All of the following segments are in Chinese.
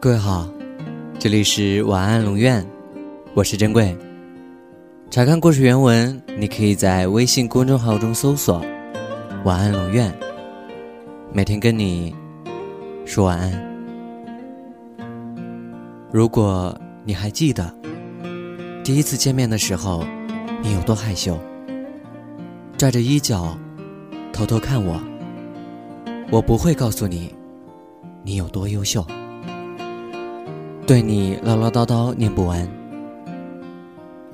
各位好，这里是晚安龙院，我是珍贵。查看故事原文，你可以在微信公众号中搜索“晚安龙院”，每天跟你说晚安。如果你还记得第一次见面的时候，你有多害羞，拽着衣角偷偷看我，我不会告诉你你有多优秀。对你唠唠叨叨念不完，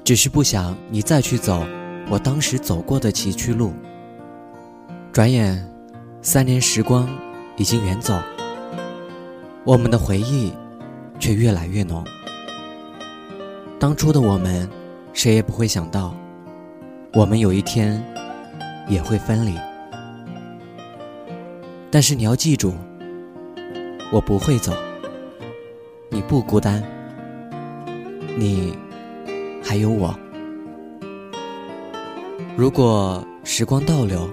只是不想你再去走我当时走过的崎岖路。转眼，三年时光已经远走，我们的回忆却越来越浓。当初的我们，谁也不会想到，我们有一天也会分离。但是你要记住，我不会走。你不孤单，你还有我。如果时光倒流，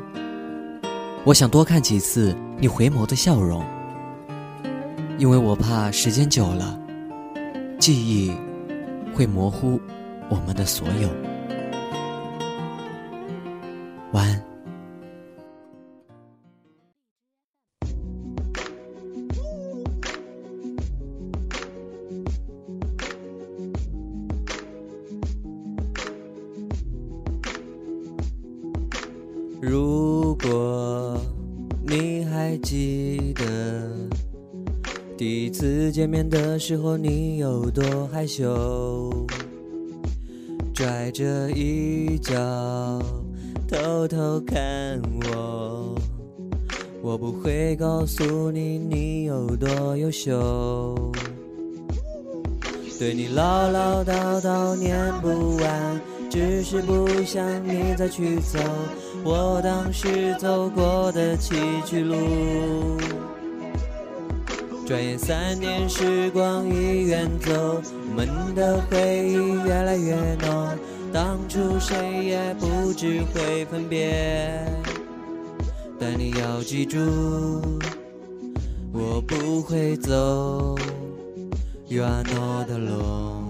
我想多看几次你回眸的笑容，因为我怕时间久了，记忆会模糊我们的所有。如果你还记得第一次见面的时候，你有多害羞，拽着衣角偷偷看我，我不会告诉你你有多优秀，对你唠唠叨叨念不完。只是不想你再去走我当时走过的崎岖路。转眼三年，时光已远走，我们的回忆越来越浓。当初谁也不知会分别，但你要记住，我不会走。You are not alone.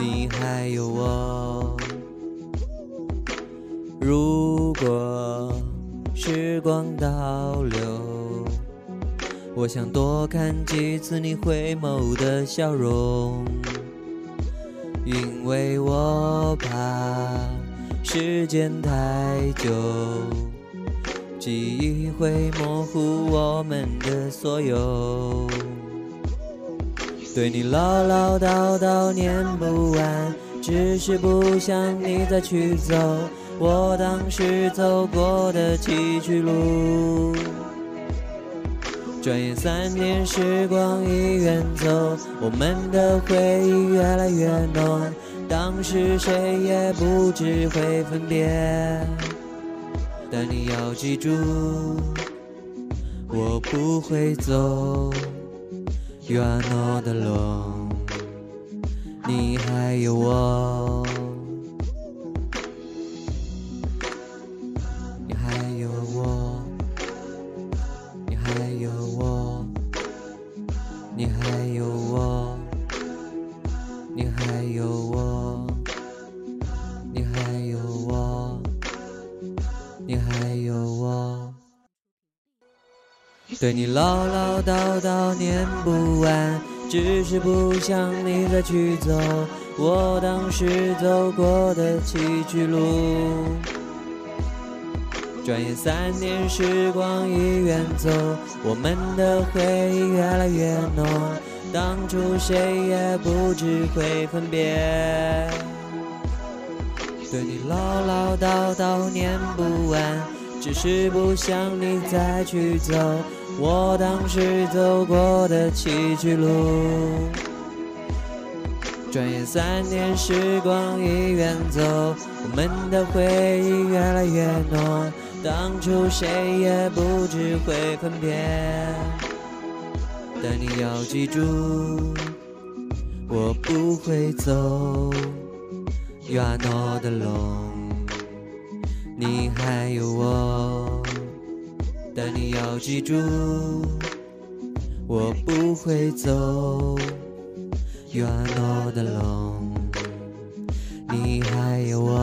你还有我。如果时光倒流，我想多看几次你回眸的笑容，因为我怕时间太久，记忆会模糊我们的所有。对你唠唠叨叨念不完，只是不想你再去走我当时走过的崎岖路。转眼三年，时光已远走，我们的回忆越来越浓。当时谁也不知会分别，但你要记住，我不会走。You are not alone，你还有我，你还有我，你还有我，你还有我，你还有我，对你唠唠叨叨念不完，只是不想你再去走我当时走过的崎岖路。转眼三年，时光已远走，我们的回忆越来越浓。当初谁也不知会分别，对你唠唠叨叨念不完，只是不想你再去走。我当时走过的崎岖路，转眼三年，时光已远走，我们的回忆越来越浓。当初谁也不知会分别，但你要记住，我不会走。You are not alone，你还有我。你要记住，我不会走。You are not alone，你还有我。